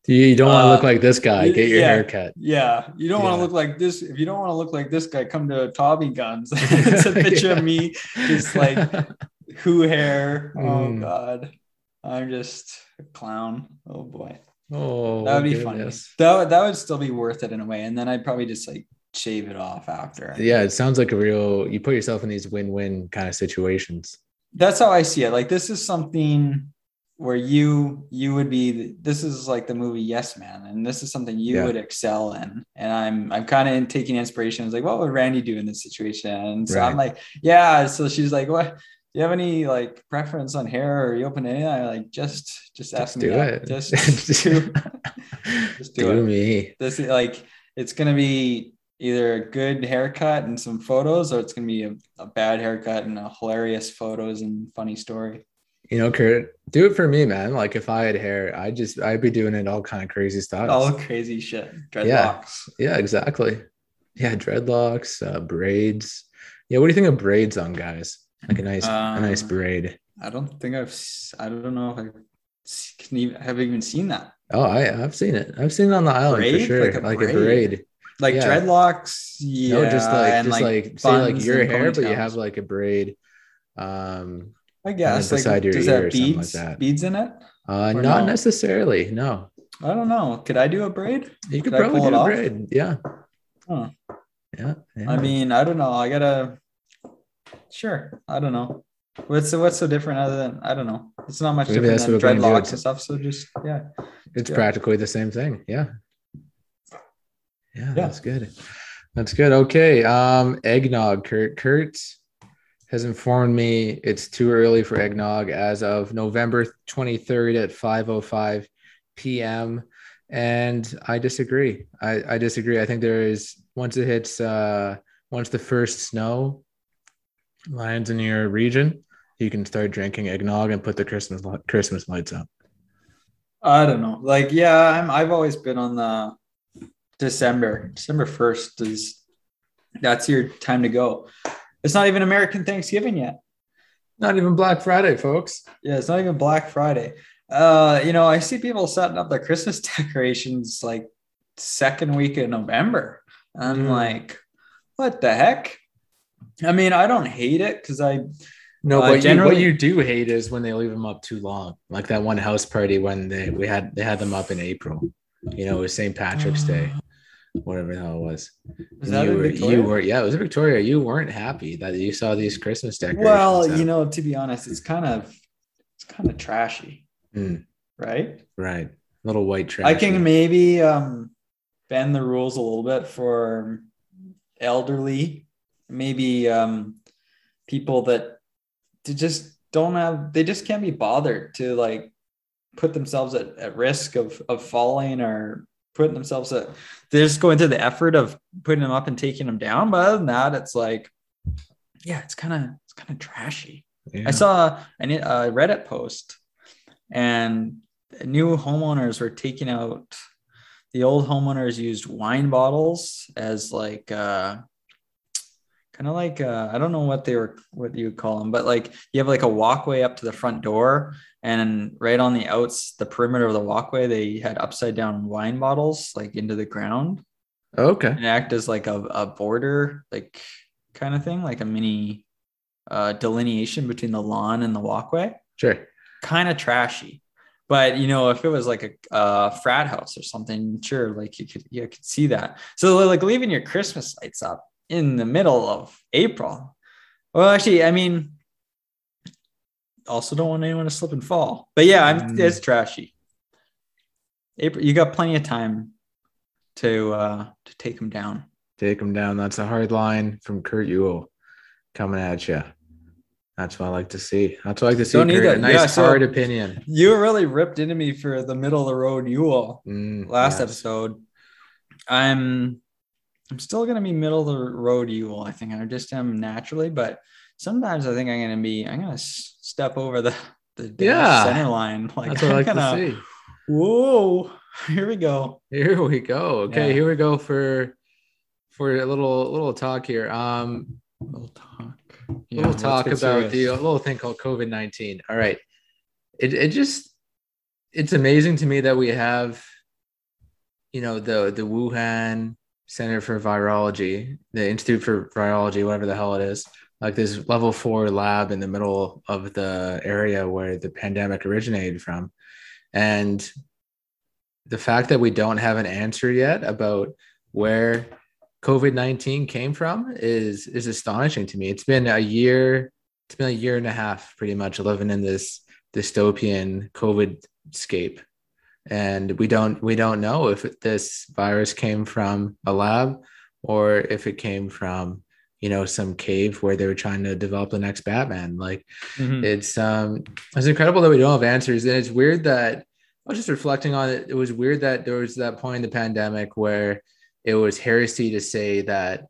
You, you don't want to Uh, look like this guy. Get your yeah. haircut. "Yeah, you don't want to look like this. If you don't want to look like this guy, come to Tommy Guns." it's a picture Yeah. of me, just like who hair. Oh Mm. God, I'm just a clown. Oh boy, oh, that would be funny. That would, that would still be worth it in a way, and then I'd probably just like shave it off after. Yeah, it sounds like a real. You put yourself in these win-win kind of situations. that's how I see it. Like this is something where you you would be this is like the movie Yes Man, and this is something you Yeah. would excel in. And I'm I'm kind of taking inspiration. It's like, what would Randy do in this situation? And so I'm like, yeah. So she's like, what? Do you have any like preference on hair? Or you open anything? I like just just ask me do out. it. Just do. Just do Do it. me. This is like it's gonna be either a good haircut and some photos, or it's gonna be a, a bad haircut and a hilarious photos and funny story. You know, Kurt, do it for me, man. Like if I had hair, I just I'd be doing it all kind of crazy stuff. All crazy shit. Dreadlocks. Yeah. Yeah, exactly. Yeah, dreadlocks, uh, braids. Yeah, what do you think of braids on guys? Like a nice, a nice Um, braid. I don't think I've. I don't know if I can even have even seen that. Oh, I I've seen it. I've seen it on the island Braid? for sure. Like Like a a, braid? braid. Like Yeah. dreadlocks. Yeah. no, just like and, just like, say like your hair, but you have like a braid. Um, I guess beside like your does that something like beads that. beads in it? uh, Or not no? necessarily. No, I don't know. Could I do a braid? you could Could probably do a braid. Yeah. Huh. Yeah. yeah. I mean, I don't know. I gotta. Sure, I don't know. What's what's so different other than I don't know. It's not much Maybe different than we're gonna do. dreadlocks and stuff. So just yeah, it's yeah. practically the same thing. Yeah. Yeah, Yeah. that's good. That's good. Okay. Um, eggnog, Kurt. Kurt has informed me it's too early for eggnog as of November 23rd at 5:05 p.m. And I disagree. I, I disagree. I think there is once it hits uh once the first snow lands in your region, you can start drinking eggnog and put the Christmas Christmas lights up. I don't know. Like yeah, I'm. I've always been on the December. December first is that's your time to go. It's not even American Thanksgiving yet. Not even Black Friday, folks. Yeah, it's not even Black Friday. Uh, you know, I see people setting up their Christmas decorations like second week of November. I'm Mm. like, what the heck? I mean, I don't hate it because I No, Uh, but you, what you do hate is when they leave them up too long. Like that one house party when they we had they had them up in April. You know, it was St. Patrick's Day, whatever the hell it was. was that you were Victoria? you were yeah, it was Victoria. You weren't happy that you saw these Christmas decorations. well, up. you know, to be honest, it's kind of it's kind of trashy, Mm, right? right. Little white trash. I can maybe um bend the rules a little bit for elderly, maybe um people that to just don't have they just can't be bothered to like put themselves at, at risk of of falling or putting themselves at they're just going through the effort of putting them up and taking them down. But other than that, it's like yeah, it's kind of it's kind of trashy. Yeah. I saw an, a Reddit post, and new homeowners were taking out. The old homeowners used wine bottles as like, uh, kind of like uh, I don't know what they were, what you would call them, but like you have like a walkway up to the front door, and right on the outs, the perimeter of the walkway, they had upside down wine bottles like into the ground okay. and act as like a, a border, like kind of thing, like a mini uh, delineation between the lawn and the walkway. Sure. Kind of trashy, but you know, if it was like a, a frat house or something, sure, like you could you could see that. So like leaving your Christmas lights up in the middle of April. Well, actually, I mean, also don't want anyone to slip and fall. But yeah, I'm, Mm. it's trashy. April, you got plenty of time to uh to take them down. Take them down. That's a hard line from Kurt Ewell coming at you. That's what I like to see. That's what I like to see. Don't need Kurt. that. A nice Yeah, so- hard opinion. You really ripped into me for the middle of the road Yule Mm, last yes. episode. I'm I'm still gonna be middle of the road Yule. I think I just am naturally, but sometimes I think I'm gonna be I'm gonna step over the the Yeah. center line. Like That's what I like gonna to see. whoa, here we go. Here we go. Okay, Yeah. here we go for for a little little talk here. Um, Little talk. little let's talk about the serious. little thing called COVID nineteen. All right, it it just it's amazing to me that we have, you know, the the Wuhan Center for Virology, the Institute for Virology, whatever the hell it is, like this level four lab in the middle of the area where the pandemic originated from, and the fact that we don't have an answer yet about where COVID nineteen came from is is astonishing to me. It's been a year. It's been a year and a half, pretty much, living in this dystopian COVID scape, and we don't we don't know if this virus came from a lab or if it came from you know some cave where they were trying to develop the next Batman. Like Mhm. it's um it's incredible that we don't have answers, and it's weird that I was just reflecting on it. It was weird that there was that point in the pandemic where it was heresy to say that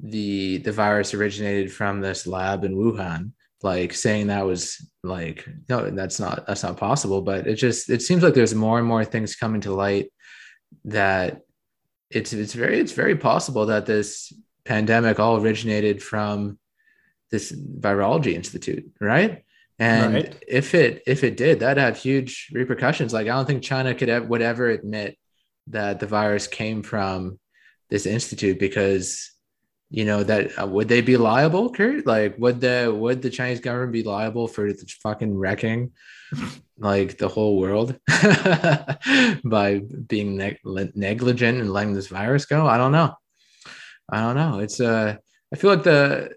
the the virus originated from this lab in Wuhan. Like saying that was like no, that's not that's not possible. But it just it seems like there's more and more things coming to light that it's it's very it's very possible that this pandemic all originated from this virology institute, right? And Right. if it if it did, that'd have huge repercussions. Like I don't think China could would ever admit that the virus came from this institute because you know that uh, would they be liable, Kurt? Like would the would the Chinese government be liable for the fucking wrecking like the whole world by being neg- negligent and letting this virus go? I don't know. I don't know. It's uh I feel like the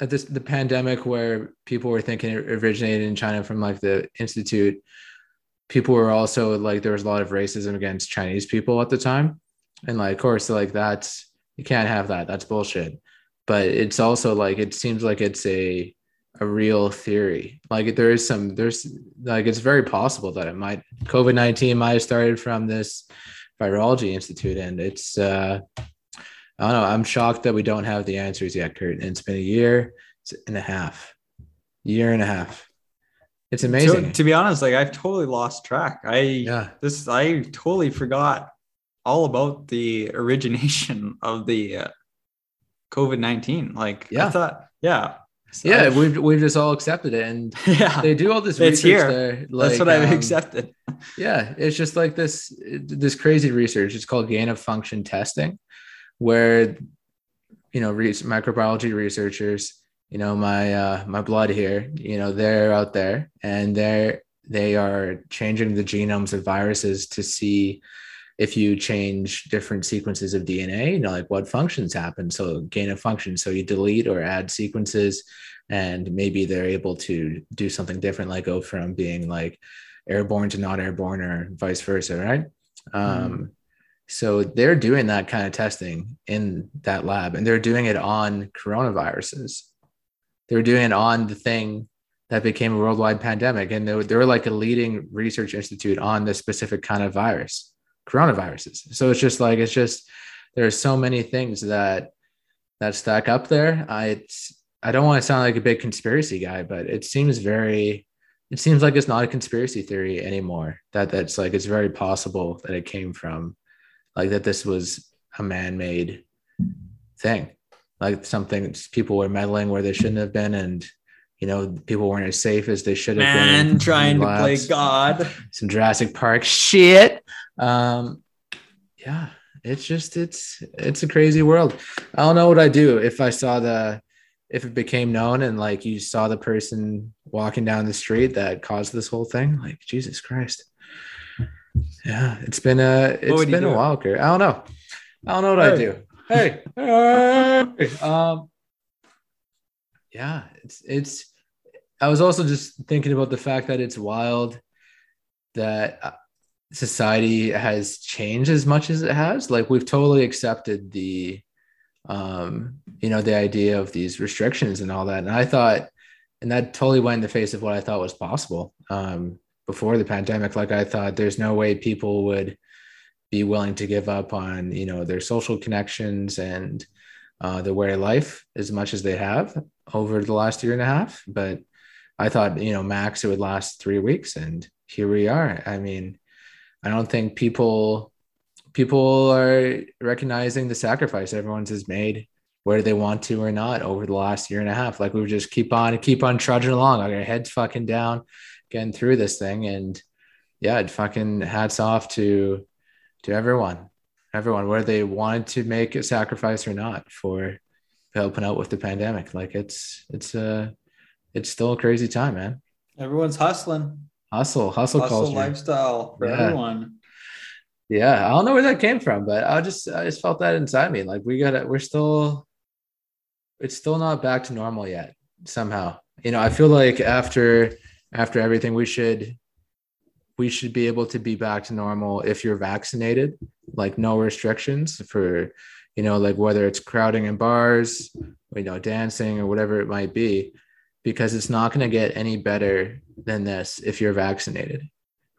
at this the pandemic where people were thinking it originated in China from like the institute, people were also like there was a lot of racism against Chinese people at the time. And like of course like that's you can't have that. That's bullshit. But it's also like it seems like it's a a real theory. Like there is some there's like it's very possible that it might COVID-19 might have started from this virology institute and it's uh I don't know. I'm shocked that we don't have the answers yet, Kurt. And it's been a year and a half, year and a half. It's amazing. To, to be honest, like I've totally lost track. I yeah, this I totally forgot all about the origination of the uh, COVID nineteen. Like Yeah. I thought, yeah, So yeah. I've- We've we've just all accepted it, and yeah, they do all this It's research here. there. that's what I've um, accepted. Yeah, it's just like this this crazy research. It's called gain of function testing, where you know re- microbiology researchers, you know my uh, my blood here, you know they're out there and they're they are changing the genomes of viruses to see if you change different sequences of DNA, you know, like what functions happen. So gain of function. So you delete or add sequences, and maybe they're able to do something different, like go from being like airborne to not airborne or vice versa, right? Um, so they're doing that kind of testing in that lab, and they're doing it on coronaviruses. They're doing it on the thing that became a worldwide pandemic, and they were, they were like a leading research institute on this specific kind of virus, coronaviruses. So it's just like it's just there are so many things that that stack up there. I it's, I don't want to sound like a big conspiracy guy, but it seems very it seems like it's not a conspiracy theory anymore. That that's like it's very possible that it came from like that this was a man-made thing. Like something people were meddling where they shouldn't have been and you know people weren't as safe as they should have been. in Man, trying to play God. some Jurassic Park shit. Um, yeah, it's just it's it's a crazy world. I don't know what I'd do if I saw the if it became known and like you saw the person walking down the street that caused this whole thing. Like Jesus Christ. Yeah, it's been a it's been a while. Kurt. I don't know. I don't know what I'd do. Hey, hey, um, yeah, it's it's. I was also just thinking about the fact that it's wild that uh, society has changed as much as it has. Like we've totally accepted the, um, you know, the idea of these restrictions and all that. And I thought, and that totally went in the face of what I thought was possible um, before the pandemic. Like I thought, there's no way people would be willing to give up on, you know, their social connections and uh, their way of life as much as they have over the last year and a half. But I thought, you know, max it would last three weeks, and here we are. I mean, I don't think people people are recognizing the sacrifice everyone's has made, whether they want to or not, over the last year and a half. Like we just keep on keep on trudging along, like our heads fucking down, getting through this thing. And yeah, it fucking hats off to to everyone, everyone, whether they wanted to make a sacrifice or not for helping out with the pandemic. Like it's it's uh it's still a crazy time, man. Everyone's hustling. Hustle, hustle, Hustle culture. lifestyle for Yeah. everyone. Yeah, I don't know where that came from, but I just I just felt that inside me. Like we gotta, we're still, it's still not back to normal yet. Somehow, you know, I feel like after after everything, we should we should be able to be back to normal if you're vaccinated. Like no restrictions for, you know, like whether it's crowding in bars, you know, dancing or whatever it might be, because it's not going to get any better than this if you're vaccinated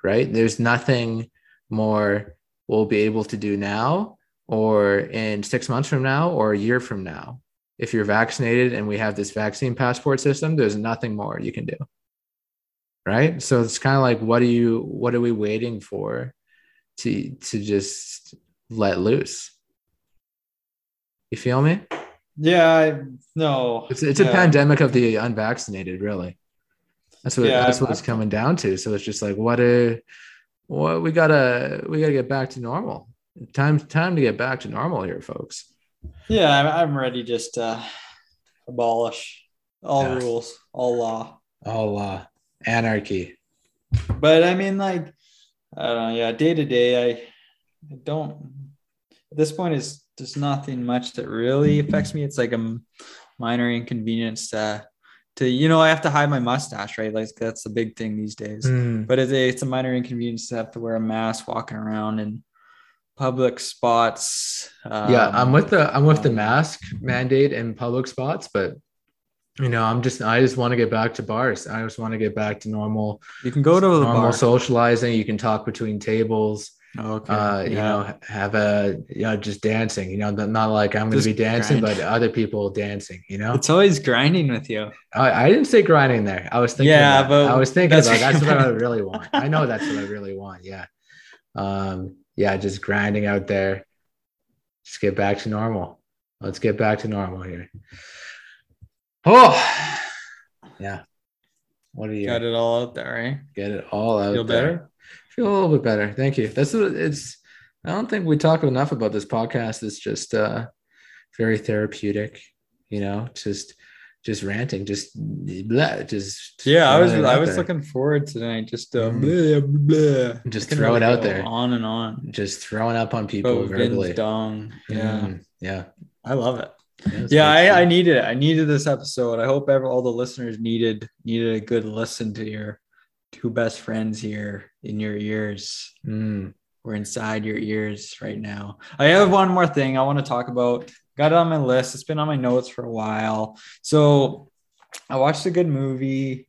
right? There's nothing more we'll be able to do now or in six months from now or a year from now. If you're vaccinated and we have this vaccine passport system, there's nothing more you can do. Right. So it's kind of like, what are you, what are we waiting for to, to just let loose? You feel me? Yeah, I, no. It's, it's a pandemic of the unvaccinated, really. That's what Yeah, that's what I- it's coming down to. So it's just like what a what we gotta we gotta get back to normal. Time time to get back to normal here, folks. Yeah, I'm, I'm ready just to abolish all Yeah. rules, all law. All uh anarchy. But I mean, like, I don't know. Yeah, day to day, I, I don't. At this point, is there's nothing much that really affects me. It's like a minor inconvenience to, to you know, I have to hide my mustache, right? Like that's a big thing these days. Mm. But it's a, it's a minor inconvenience to have to wear a mask walking around in public spots. yeah, I'm Um, with the I'm with the um, mask mandate in public spots, but you know, I'm just I just want to get back to bars. I just want to get back to normal You can go to the normal bar. socializing. You can talk between tables. Okay. uh, you know, have a, you know, just dancing, you know, not like I'm going to be dancing, grind. but other people dancing, you know, it's always grinding with you. I, I didn't say grinding there. I was thinking, Yeah, about- but I was thinking that's that's, what that's what I really want. I know that's what I really want. Yeah. Um, yeah, just grinding out there. Just get back to normal. Let's get back to normal here. Oh, yeah. What do you Got it all out there, right? get it all out Feel there? better? Feel a little bit better. Thank you. That's what it's. I don't think we talk enough about this podcast. It's just uh, very therapeutic. You know, just just ranting, just blah, just Yeah, I was I was there. looking forward to tonight. Just uh, blah, blah, blah. Just throw it out there. on and on. just throwing up on people verbally. Dong. Yeah, Mm, yeah, I love it. it's Yeah, I, I needed it. I needed this episode. I hope ever all the listeners needed needed a good listen to your two best friends here in your ears. Mm, We're inside your ears right now. I have one more thing I want to talk about. Got it on my list. It's been on my notes for a while. So I watched a good movie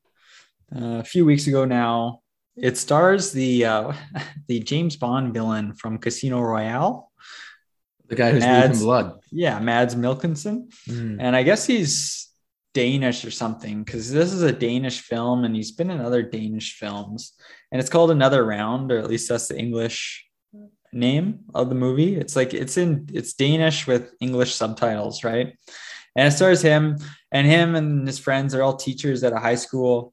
uh, a few weeks ago now. It stars the uh, the James Bond villain from Casino Royale. the guy who's Ads. leaking blood. Yeah, Mads Mikkelsen. Mm, And I guess he's Danish or something because this is a Danish film and he's been in other Danish films. And it's called Another Round, or at least that's the English name of the movie. It's like it's in it's Danish with English subtitles, right? And it stars him and him and his friends are all teachers at a high school.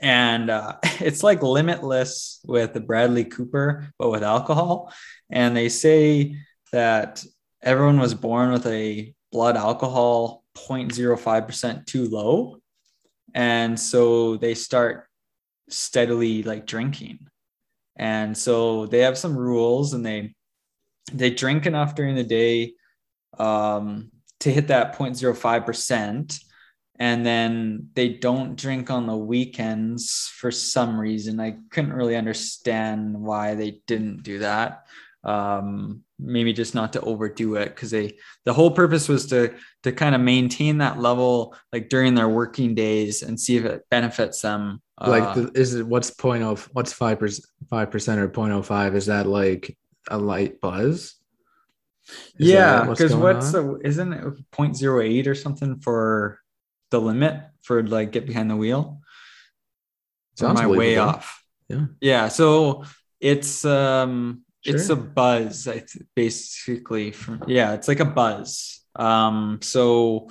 And uh, it's like limitless with the Bradley Cooper, but with alcohol. And they say that everyone was born with a blood alcohol 0.05% too low. And so they start steadily like drinking. And so they have some rules and they they drink enough during the day um, to hit that 0.05%. And then they don't drink on the weekends for some reason. I couldn't really understand why they didn't do that. Um, maybe just not to overdo it because they the whole purpose was to to kind of maintain that level like during their working days and see if it benefits them. like, Uh, the, is it what's point of what's five percent five percent or 0.05? Is that like a light buzz? Is yeah, because what's, on? the isn't it 0.08 or something for the limit for like get behind the wheel? Am Sounds I way off? Yeah. Yeah. So it's um it's a buzz, I basically from yeah, it's like a buzz. Um so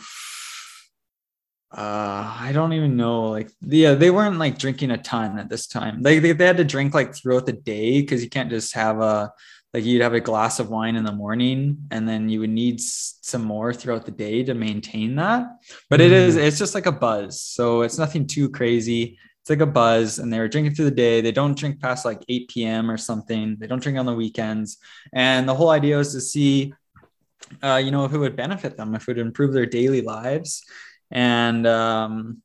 uh I don't even know like yeah they weren't like drinking a ton at this time. Like they, they had to drink like throughout the day because you can't just have a like you'd have a glass of wine in the morning and then you would need some more throughout the day to maintain that. But it is it's just like a buzz. So it's nothing too crazy it's like a buzz and they were drinking through the day. They don't drink past like 8 p.m or something. They don't drink on the weekends. And the whole idea was to see uh, you know if it would benefit them if it would improve their daily lives. And um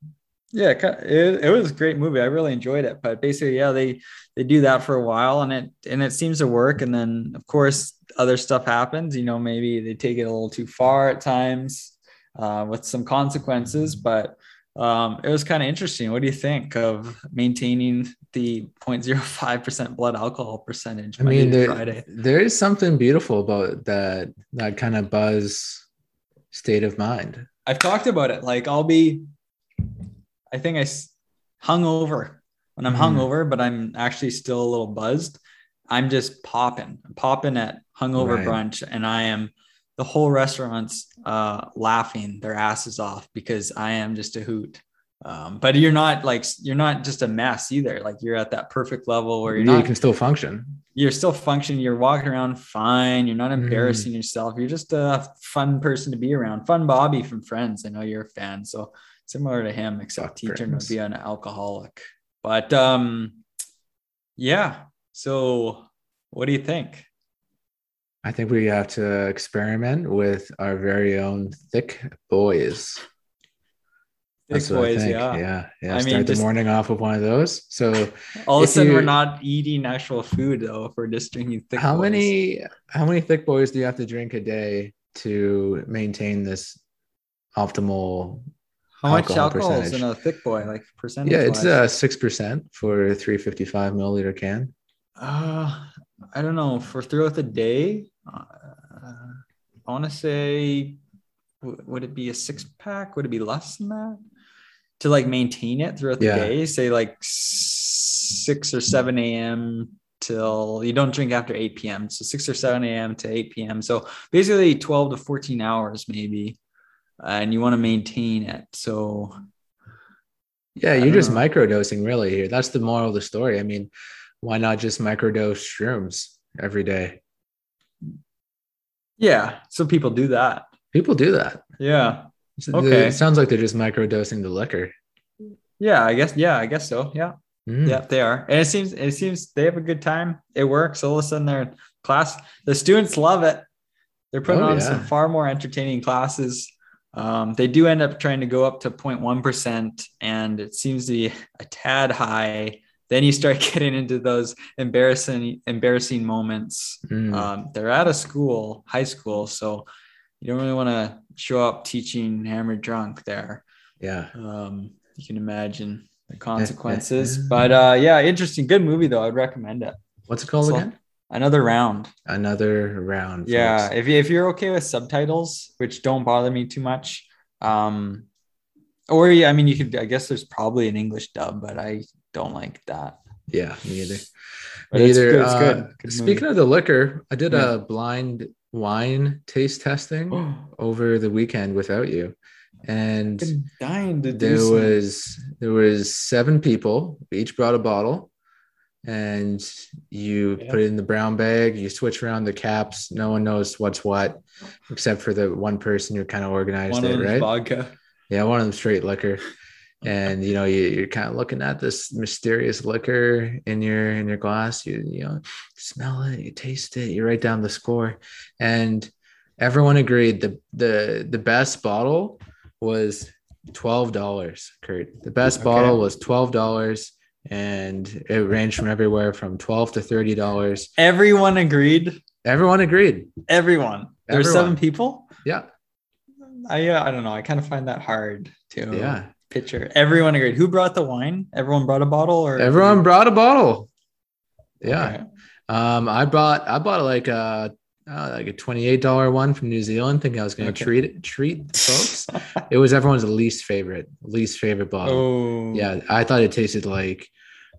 yeah it, it, was a great movie. I really enjoyed it. But basically yeah they they do that for a while and it and it seems to work. And then of course other stuff happens. You know maybe they take it a little too far at times uh, with some consequences. But um, it was kind of interesting. What do you think of maintaining the 0.05% blood alcohol percentage? I mean, there, Friday. there is something beautiful about that that kind of buzz state of mind. I've talked about it. Like I'll be, I think I hung over when I'm Mhm. hungover, but I'm actually still a little buzzed. I'm just popping, popping at hungover Right. brunch, and I am the whole restaurant's uh, laughing their asses off because I am just a hoot. Um, but you're not like you're not just a mess either. Like you're at that perfect level where you're you not can still function. you're still functioning. You're walking around fine. You're not Mm. embarrassing yourself. You're just a fun person to be around. Fun Bobby from Friends. I know you're a fan. So similar to him, except Fuck he turned to be an alcoholic. But um, yeah. So what do you think? I think we have to experiment with our very own thick boys. Thick boys, yeah. yeah, yeah. I Start mean, the just- morning off with one of those. So, All of a sudden, we're not eating actual food though. If we're just drinking thick. how boys. many how many thick boys do you have to drink a day to maintain this optimal? How much alcohol alcohol is in a thick boy? Like percentage? Yeah, it's uh six percent for a three fifty five milliliter can. Uh, I don't know. For throughout the day, uh, I want to say, w- would it be a six pack? Would it be less than that? To like maintain it throughout the Yeah. day, say like six or seven a.m. till you don't drink after eight p.m. So six or seven a.m. to eight p.m. So basically twelve to fourteen hours maybe, and you want to maintain it. So Yeah, you're just know. microdosing really here. That's the moral of the story. I mean, why not just microdose shrooms every day? Yeah, so people do that. People do that. Yeah. Okay. It sounds like they're just microdosing the liquor. Yeah, I guess. Yeah, I guess so. Yeah. Mm. Yeah, they are. And it seems it seems they have a good time. It works. All of a sudden they're in class. The students love it. They're putting Oh, on yeah. some far more entertaining classes. Um, they do end up trying to go up to 0.1%, and it seems to be a tad high. Then you start getting into those embarrassing, embarrassing moments. Mm. Um, they're at a school, high school, so you don't really want to show up teaching hammered drunk there yeah. um you can imagine the consequences but uh yeah interesting good movie though i'd recommend it What's it called So- again? another round Another round. yeah folks. if, if you're okay with subtitles which don't bother me too much um or yeah i mean you could i guess there's probably an english dub but i don't like that Yeah, me either. but Me it's either. good, it's Uh, good. Good speaking of the liquor, I did Yeah. a blind wine taste testing over the weekend without you. And Been dying to do there some- was there was seven people. We each brought a bottle, and you Yeah. put it in the brown bag. You switch around the caps. No one knows what's what, except for the one person who kind of organized one it, them's right? vodka Yeah, one of them straight liquor. And you know, you, you're kind of looking at this mysterious liquor in your in your glass. You you know, smell it, you taste it, you write down the score, and everyone agreed the the the best bottle was twelve dollars. Kurt, the best Okay. bottle was twelve dollars, and it ranged from everywhere from twelve to thirty dollars. everyone agreed Everyone agreed. everyone there were seven people Yeah, I uh, I don't know. I kind of find that hard too. yeah. Picture. Everyone agreed. Who brought the wine? Everyone brought a bottle, or Everyone brought a bottle. Yeah. Um, I bought I bought like a uh, like a twenty eight dollar one from New Zealand, thinking I was going to Okay. treat treat folks. it was everyone's least favorite least favorite bottle. oh, Yeah, I thought it tasted like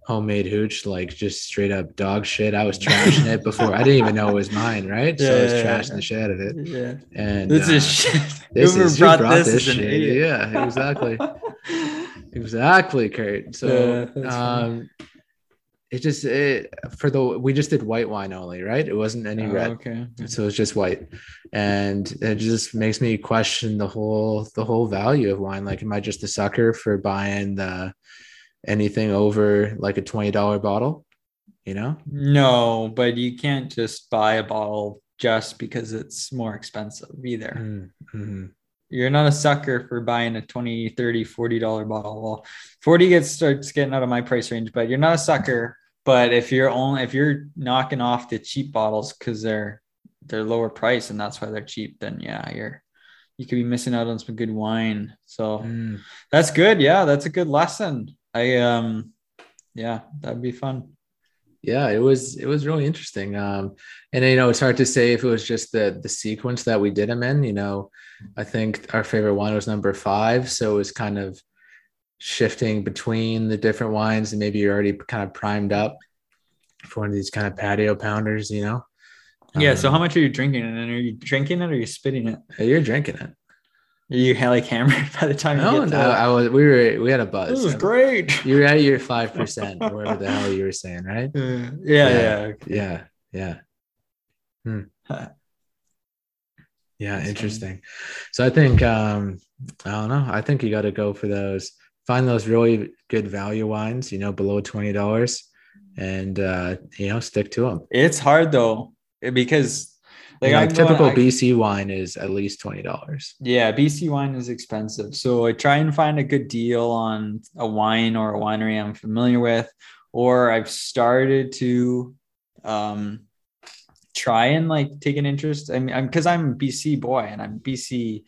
homemade hooch, like just straight up dog shit. I was trashing it before. I didn't even know it was mine, right? Yeah, so I was Yeah, yeah, trashing yeah. the shit out of it. yeah. And This uh, is shit. this Whoever is brought, brought this, this shit. idiot. Yeah, exactly. exactly, Kurt. Yeah, So funny. um it just it for the we just did white wine only, right? It wasn't any Oh, red. okay. so it's just white and it just makes me question the whole the whole value of wine like am i just a sucker for buying the anything over like a $20 bottle you know No, but you can't just buy a bottle just because it's more expensive either. Mhm. You're not a sucker for buying a 20, 30, 40 dollar bottle. Well, 40 gets starts getting out of my price range, but you're not a sucker. But if you're only if you're knocking off the cheap bottles because they're they're lower price and that's why they're cheap, then yeah, you're you could be missing out on some good wine. So Mm. that's good. Yeah, that's a good lesson. I um, yeah, that'd be fun. yeah it was it was really interesting um and you know it's hard to say if it was just the the sequence that we did them in you know i think our favorite wine was number five so it was kind of shifting between the different wines and maybe you're already kind of primed up for one of these kind of patio pounders you know Yeah. So Um, how much are you drinking? And are you drinking it or are you spitting it? you're drinking it Are you like hammered by the time no, you get no to i was we were we had a buzz This is great. You were at your five percent whatever the hell you were saying right Uh, yeah, Yeah. yeah. yeah yeah Hmm. Huh. yeah That's interesting so i think um i don't know i think you got to go for those find those really good value wines you know below $20 and uh you know stick to them It's hard though because like, going- typical bc wine is at least $20 Yeah, BC wine is expensive. So I try and find a good deal on a wine or a winery I'm familiar with, or I've started to um try and like take an interest. I mean, I'm because I'm BC boy and I'm BC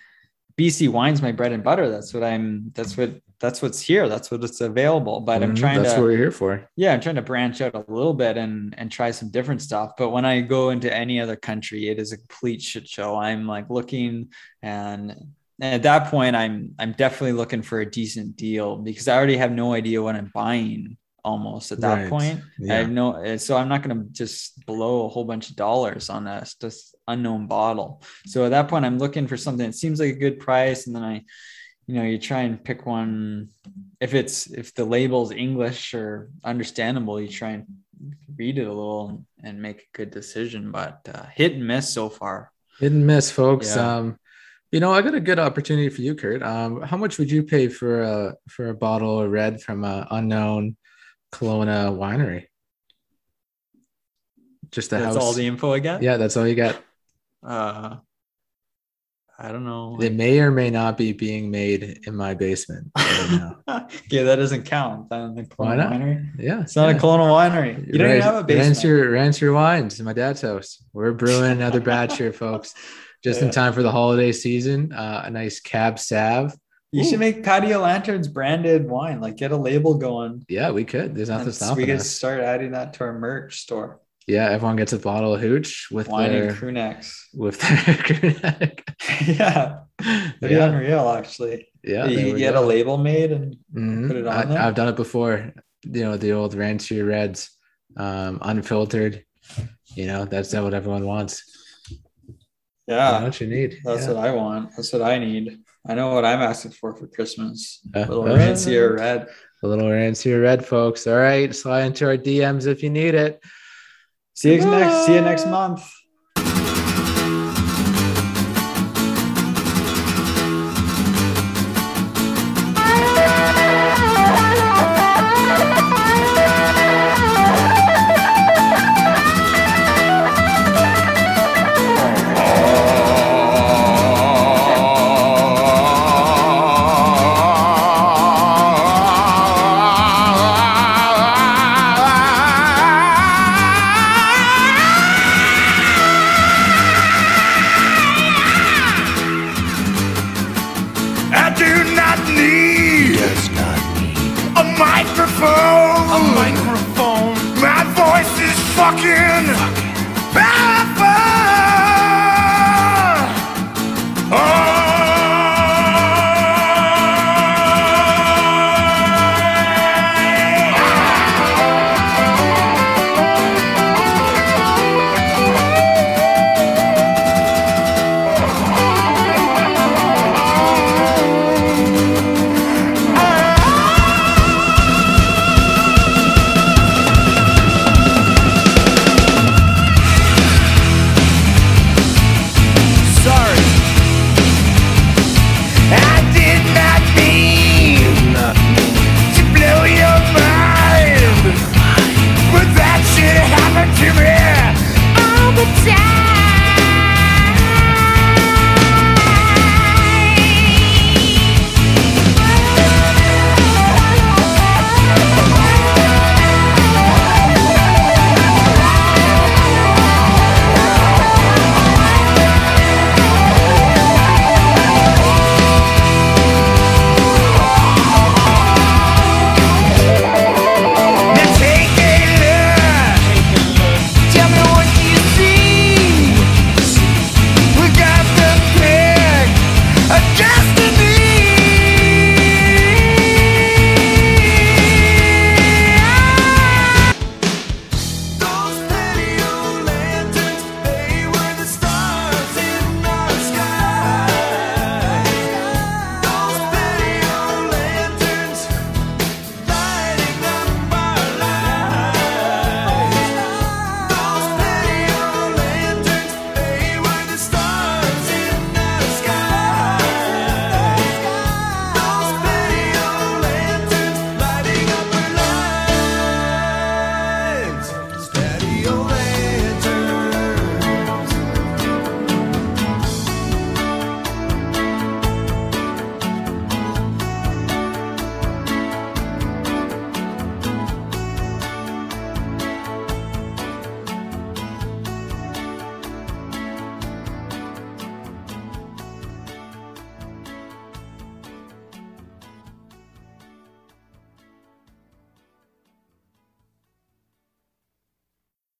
BC wine's my bread and butter. That's what I'm that's what that's what's here. That's what it's available. But I'm Mhm, trying that's to what we're here for. Yeah i'm trying to branch out a little bit and and try some different stuff. But when i go into any other country it is a complete shit show. I'm like looking and and at that point i'm i'm definitely looking for a decent deal because i already have no idea what i'm buying almost at that Right. point. I have no so i'm not going to just blow a whole bunch of dollars on a just unknown bottle. So at that point i'm looking for something that seems like a good price. And then i you know you try and pick one if it's if the label's english or understandable you try and read it a little and make a good decision but uh, hit and miss so far. Hit and miss folks. Yeah. um you know i got a good opportunity for you kurt. Um how much would you pay for a for a bottle of red from a unknown Kelowna winery? Just a that's house. all the info i get yeah that's all you got. Uh i don't know it may or may not be being made in my basement right yeah that doesn't count. The Why not? winery? Yeah it's not yeah. a Kelowna winery. You don't even have a basement. your rance your wines in my dad's house. We're brewing another batch here folks. Just in time for the holiday season uh, a nice cab sav. You Ooh. should make patio lanterns branded wine like get a label going. Yeah we could. There's nothing And we stopping could us. start adding that to our merch store yeah everyone gets a bottle of hooch with wine their and crew necks with their crew neck. yeah pretty yeah, unreal actually yeah you get go. a label made and Mhm. put it on I, there? I've done it before. You know, the old Rancher Reds, um, unfiltered. You know, that's not what everyone wants. yeah That's what you need. that's yeah. what i want that's what i need i know what i'm asking for for christmas Uh, a little uh, Rancher Red A little Rancher Red, folks. All right, slide into our DMs if you need it. See you next see you next month Yeah!